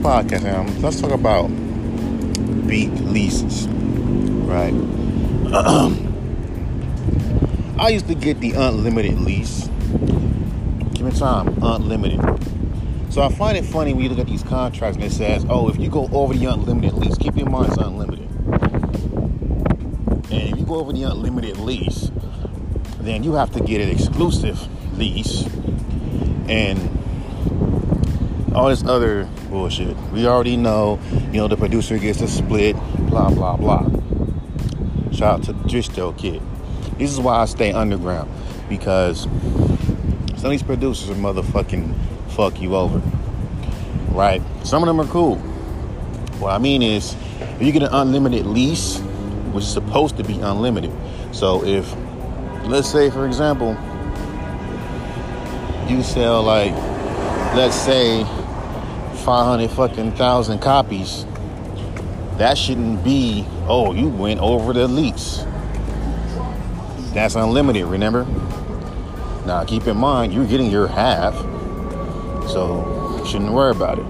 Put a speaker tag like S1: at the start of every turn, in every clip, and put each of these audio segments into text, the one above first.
S1: podcast now. Um, let's talk about beat leases. Right. I used to get the unlimited lease. Give me time, unlimited. So I find it funny when you look at these contracts and it says, oh, if you go over the unlimited lease, keep in mind it's unlimited. And if you go over the unlimited lease, then you have to get an exclusive lease and all this other bullshit. We already know, you know, the producer gets a split, blah, blah, blah. Shout out to the DistroKid. This is why I stay underground because some of these producers are motherfucking fuck you over. Right? Some of them are cool. What I mean is, if you get an unlimited lease, which is supposed to be unlimited. So if, let's say, for example, you sell like, let's say, 500 fucking thousand copies, that shouldn't be, oh, you went over the lease. That's unlimited, remember? Now, keep in mind, you're getting your half, so shouldn't worry about it.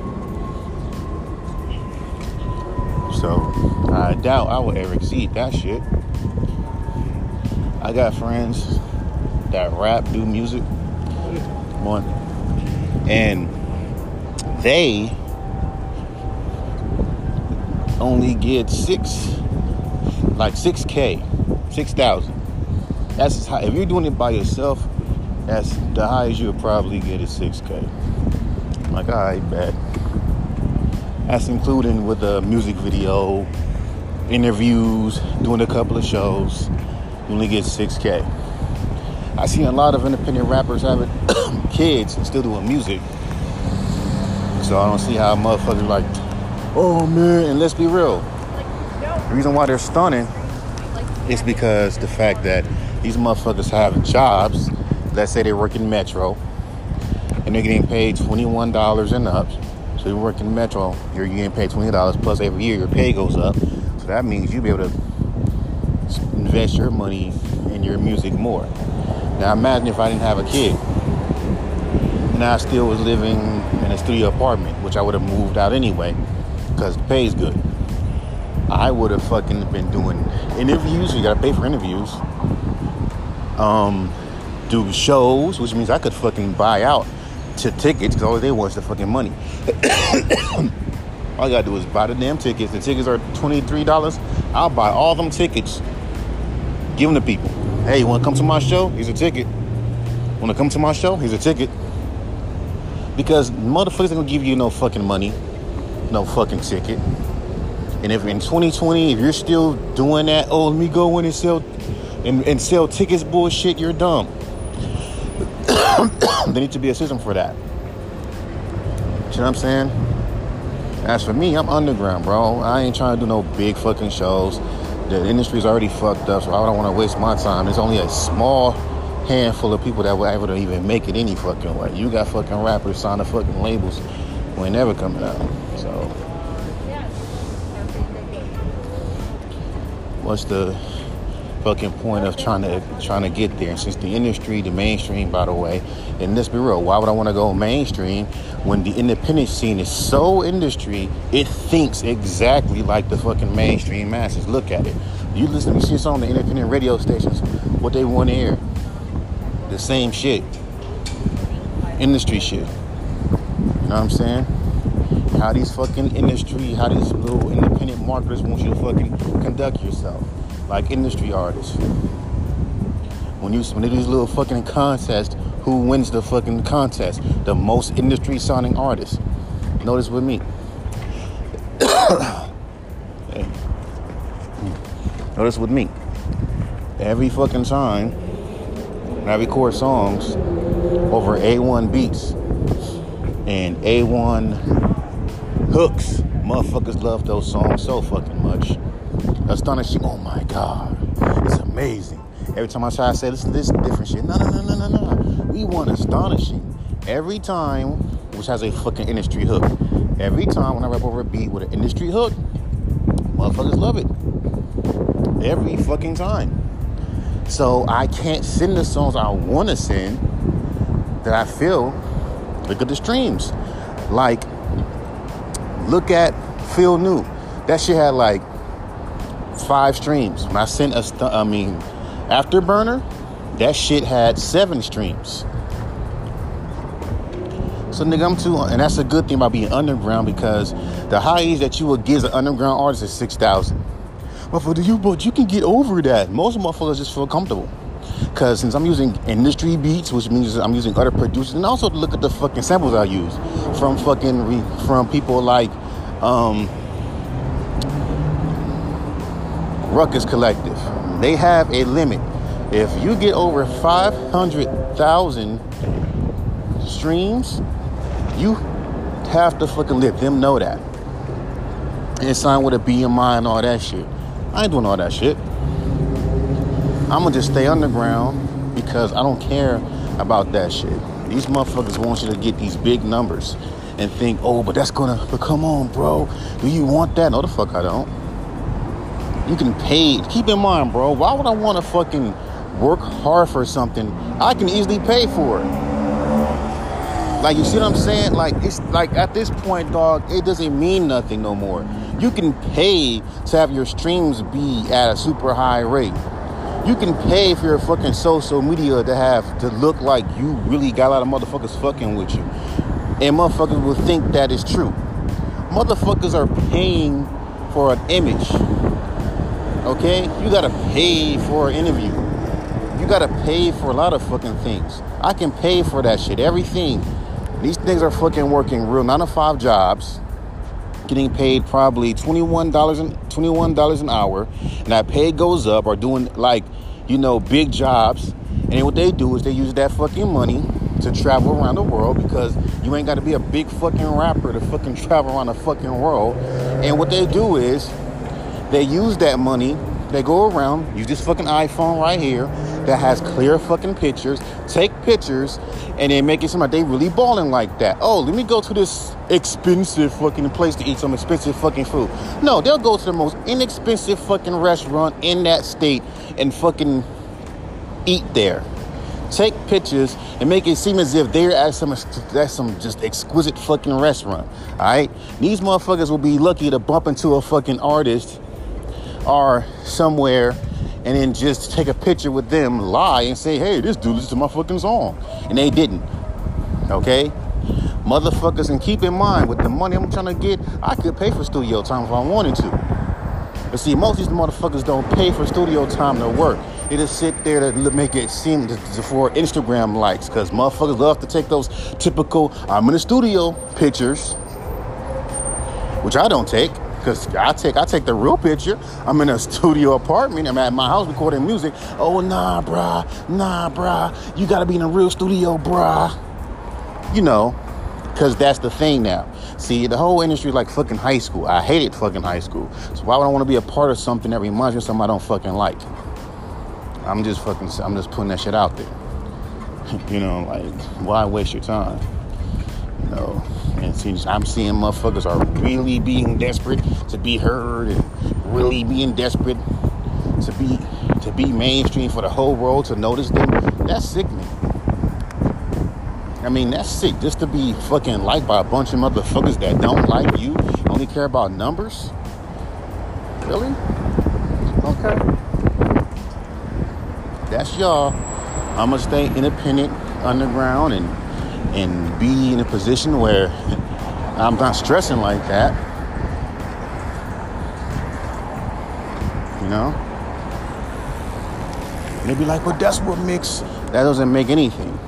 S1: So, I doubt I will ever exceed that shit. I got friends that rap, do music, one, and they only get six, like 6K, 6,000. That's as high. If you're doing it by yourself, that's the highest you'll probably get is 6K. I'm like, all right, bet. That's including with the music video, interviews, doing a couple of shows. You only get 6K. I see a lot of independent rappers having kids and still doing music. So I don't see how motherfuckers like, oh man, and let's be real. The reason why they're stunning is because the fact that these motherfuckers have jobs. Let's say they work in Metro and they're getting paid $21 and up. So you work in Metro, you're getting paid $20 plus every year your pay goes up. So that means you'll be able to invest your money in your music more. Now imagine if I didn't have a kid and I still was living a studio apartment, which I would have moved out anyway because the pay's good. I would have fucking been doing interviews. You gotta pay for interviews um, do shows, which means I could fucking buy out to tickets because all they want is the fucking money. all I gotta do is buy the damn tickets. The tickets are $23. I'll buy all them tickets, give them to people. Hey, you wanna come to my show? Here's a ticket. Wanna come to my show? Here's a ticket. Because motherfuckers ain't gonna give you no fucking money, no fucking ticket. And if in 2020, if you're still doing that, oh, let me go in and sell and, and sell tickets bullshit, you're dumb. there needs to be a system for that. You know what I'm saying? As for me, I'm underground, bro. I ain't trying to do no big fucking shows. The industry's already fucked up, so I don't want to waste my time. There's only a small handful of people that were able to even make it any fucking way. You got fucking rappers signing fucking labels who ain't never coming out. So, what's the fucking point of trying to trying to get there. Since the industry, the mainstream, by the way, and let's be real, why would I want to go mainstream when the independent scene is so industry? It thinks exactly like the fucking mainstream masses. Look at it. You listen, you see this on the independent radio stations. What they want to hear, the same shit, industry shit. You know what I'm saying? How these fucking industry, how these little independent marketers want you to fucking conduct yourself like industry artists. When you when they do these little fucking contests, who wins the fucking contest? The most industry sounding artist. Notice with me. hey. Notice with me. Every fucking time I record songs over A1 beats and A1 hooks, motherfuckers love those songs so fucking much astonishing. Oh my God, it's amazing. Every time I try to say, listen, this different shit. No, no, no, no, no, no. We want astonishing. Every time, which has a fucking industry hook. Every time when I rap over a beat with an industry hook, motherfuckers love it. Every fucking time. So I can't send the songs I want to send that I feel. Look at the streams. Like Look at Feel New. That shit had like five streams. When I sent a, st- I mean, Afterburner, that shit had seven streams. So nigga, I'm too, and that's a good thing about being underground because the highest that you will as an underground artist is six thousand. But for the you, but you can get over that. Most motherfuckers just feel comfortable. Cause since I'm using industry beats, which means I'm using other producers, and also look at the fucking samples I use from fucking re, from people like um, Ruckus Collective. They have a limit. If you get over 500,000 streams, you have to fucking let them know that. And sign with a BMI and all that shit. I ain't doing all that shit. I'm gonna just stay underground because I don't care about that shit. These motherfuckers want you to get these big numbers and think, oh, but that's gonna, but come on, bro. Do you want that? No, the fuck I don't. You can pay. Keep in mind, bro. Why would I want to fucking work hard for something I can easily pay for it? Like you see what I'm saying? Like it's like at this point, dog, it doesn't mean nothing no more. You can pay to have your streams be at a super high rate. You can pay for your fucking social media to have to look like you really got a lot of motherfuckers fucking with you. And motherfuckers will think that is true. Motherfuckers are paying for an image. Okay? You gotta pay for an interview. You gotta pay for a lot of fucking things. I can pay for that shit. Everything. These things are fucking working real nine to five jobs getting paid probably $21 an, $21 an hour and that pay goes up or doing like you know big jobs and what they do is they use that fucking money to travel around the world because you ain't got to be a big fucking rapper to fucking travel around the fucking world and what they do is they use that money they go around use this fucking iphone right here that has clear fucking pictures take pictures and then make it seem like they really balling like that. Oh, let me go to this expensive fucking place to eat some expensive fucking food. No, they'll go to the most inexpensive fucking restaurant in that state and fucking eat there. Take pictures and make it seem as if they're at some that's some just exquisite fucking restaurant. Alright? These motherfuckers will be lucky to bump into a fucking artist or somewhere and then just take a picture with them, lie, and say, hey, this dude listens to my fucking song. And they didn't. Okay? Motherfuckers, and keep in mind, with the money I'm trying to get, I could pay for studio time if I wanted to. But see, most of these motherfuckers don't pay for studio time to work. They just sit there to make it seem for Instagram likes, because motherfuckers love to take those typical I'm in the studio pictures, which I don't take. Cause I take I take the real picture. I'm in a studio apartment. I'm at my house recording music. Oh nah, bruh, nah, bruh. You gotta be in a real studio, bruh. You know, cause that's the thing now. See, the whole industry like fucking high school. I hated fucking high school. So why would I want to be a part of something that reminds me of something I don't fucking like? I'm just fucking. I'm just putting that shit out there. you know, like why waste your time? Know. And see, I'm seeing motherfuckers are really being desperate to be heard and really being desperate to be to be mainstream for the whole world to notice them. That's sickening. I mean, that's sick. Just to be fucking liked by a bunch of motherfuckers that don't like you, only care about numbers. Really? Okay. That's y'all. I'ma stay independent, underground, and and be in a position where I'm not stressing like that. You know? And they be like, well, that's what makes that doesn't make anything.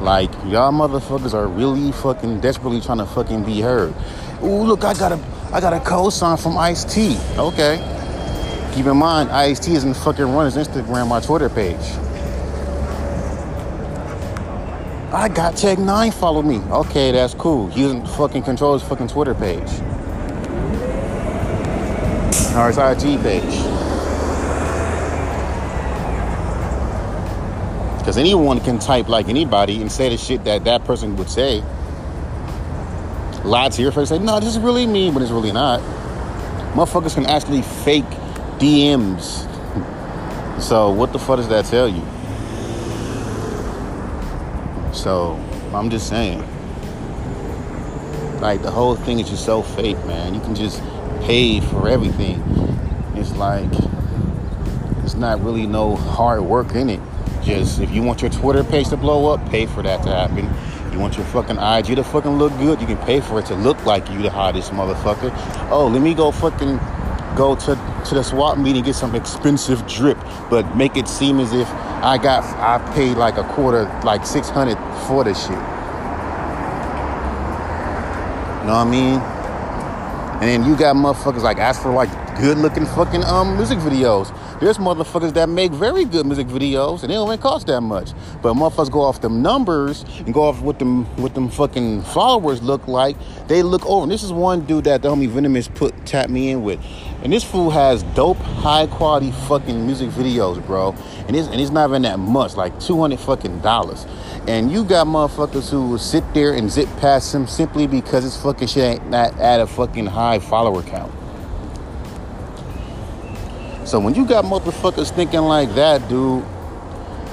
S1: Like y'all motherfuckers are really fucking desperately trying to fucking be heard. Ooh, look, I got a I got a co-sign from Ice T. Okay. Keep in mind, Ice T isn't fucking run his Instagram or Twitter page. I got Tech N9ne follow me. Okay, that's cool. He doesn't fucking control his fucking Twitter page. Or his IG page. Because anyone can type like anybody and say the shit that that person would say. Lie to your face, say, no, this is really me, but it's really not. Motherfuckers can actually fake DMs. So what the fuck does that tell you? So I'm just saying. like the whole thing is just so fake, man. You can just pay for everything. It's like it's not really no hard work in it. Just if you want your Twitter page to blow up, pay for that to happen. You want your fucking IG to fucking look good, you can pay for it to look like you the hottest motherfucker. Oh, let me go fucking go to to the swap meet and get some expensive drip, but make it seem as if I got I paid like a quarter, like six hundred for the shit. You know what I mean? And then you got motherfuckers like ask for like good looking fucking um music videos. There's motherfuckers that make very good music videos and they don't even cost that much. But motherfuckers go off them numbers and go off what them what them fucking followers look like. They look over. And this is one dude that the homie Venomous put tapped me in with. And this fool has dope, high quality fucking music videos, bro. And it's and it's not even that much, like 200 fucking dollars. And you got motherfuckers who will sit there and zip past him simply because his fucking shit ain't not at a fucking high follower count. So when you got motherfuckers thinking like that, dude,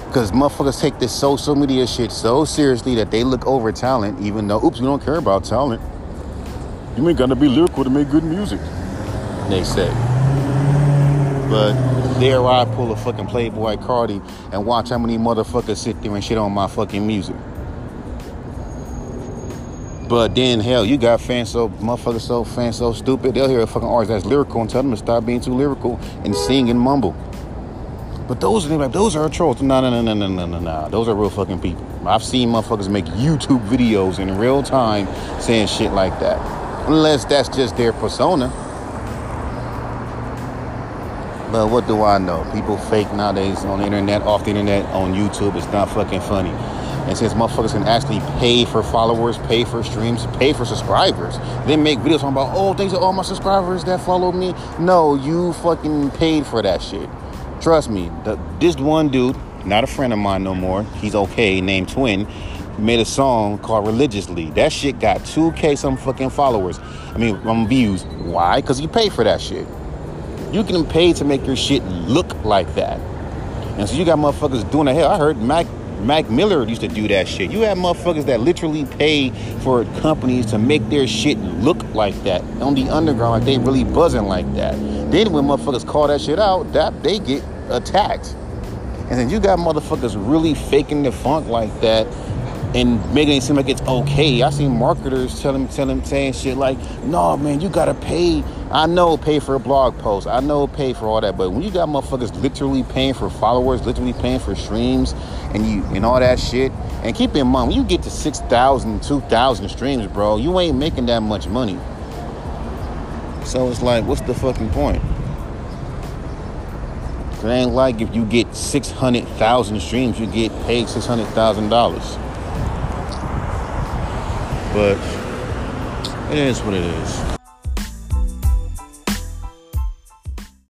S1: because motherfuckers take this social media shit so seriously that they look over talent, even though, oops, we don't care about talent. You ain't gotta be lyrical to make good music, they say. But there I pull a fucking Playboi Carti and watch how many motherfuckers sit there and shit on my fucking music. But then hell, you got fans so motherfuckers so fans so stupid, they'll hear a fucking artist that's lyrical and tell them to stop being too lyrical and sing and mumble. But those are like those are trolls. No, no, no, no, no, no, no, no. Those are real fucking people. I've seen motherfuckers make YouTube videos in real time saying shit like that. Unless that's just their persona. But what do I know? People fake nowadays on the internet, off the internet, on YouTube. It's not fucking funny. And since motherfuckers can actually pay for followers, pay for streams, pay for subscribers, then make videos talking about, oh, thanks to all my subscribers that follow me. No, you fucking paid for that shit. Trust me, the, this one dude, not a friend of mine no more, he's okay, named Twin, made a song called Religiously. That shit got 2K some fucking followers. I mean, views. Why? Because you paid for that shit. You can pay to make your shit look like that. And so you got motherfuckers doing the hell. I heard Mac Mac Miller used to do that shit. You have motherfuckers that literally pay for companies to make their shit look like that on the underground, like they really buzzing like that. Then when motherfuckers call that shit out, that they get attacked. And then you got motherfuckers really faking the funk like that and making it seem like it's okay. I seen marketers telling telling saying shit like, no man, you gotta pay. I know pay for a blog post. I know pay for all that, but when you got motherfuckers literally paying for followers, literally paying for streams and you and all that shit, and keep in mind when you get to 6,000, 2,000 streams, bro, you ain't making that much money. So it's like, what's the fucking point? It ain't like if you get 600,000 streams, you get paid $600,000. But it is what it is.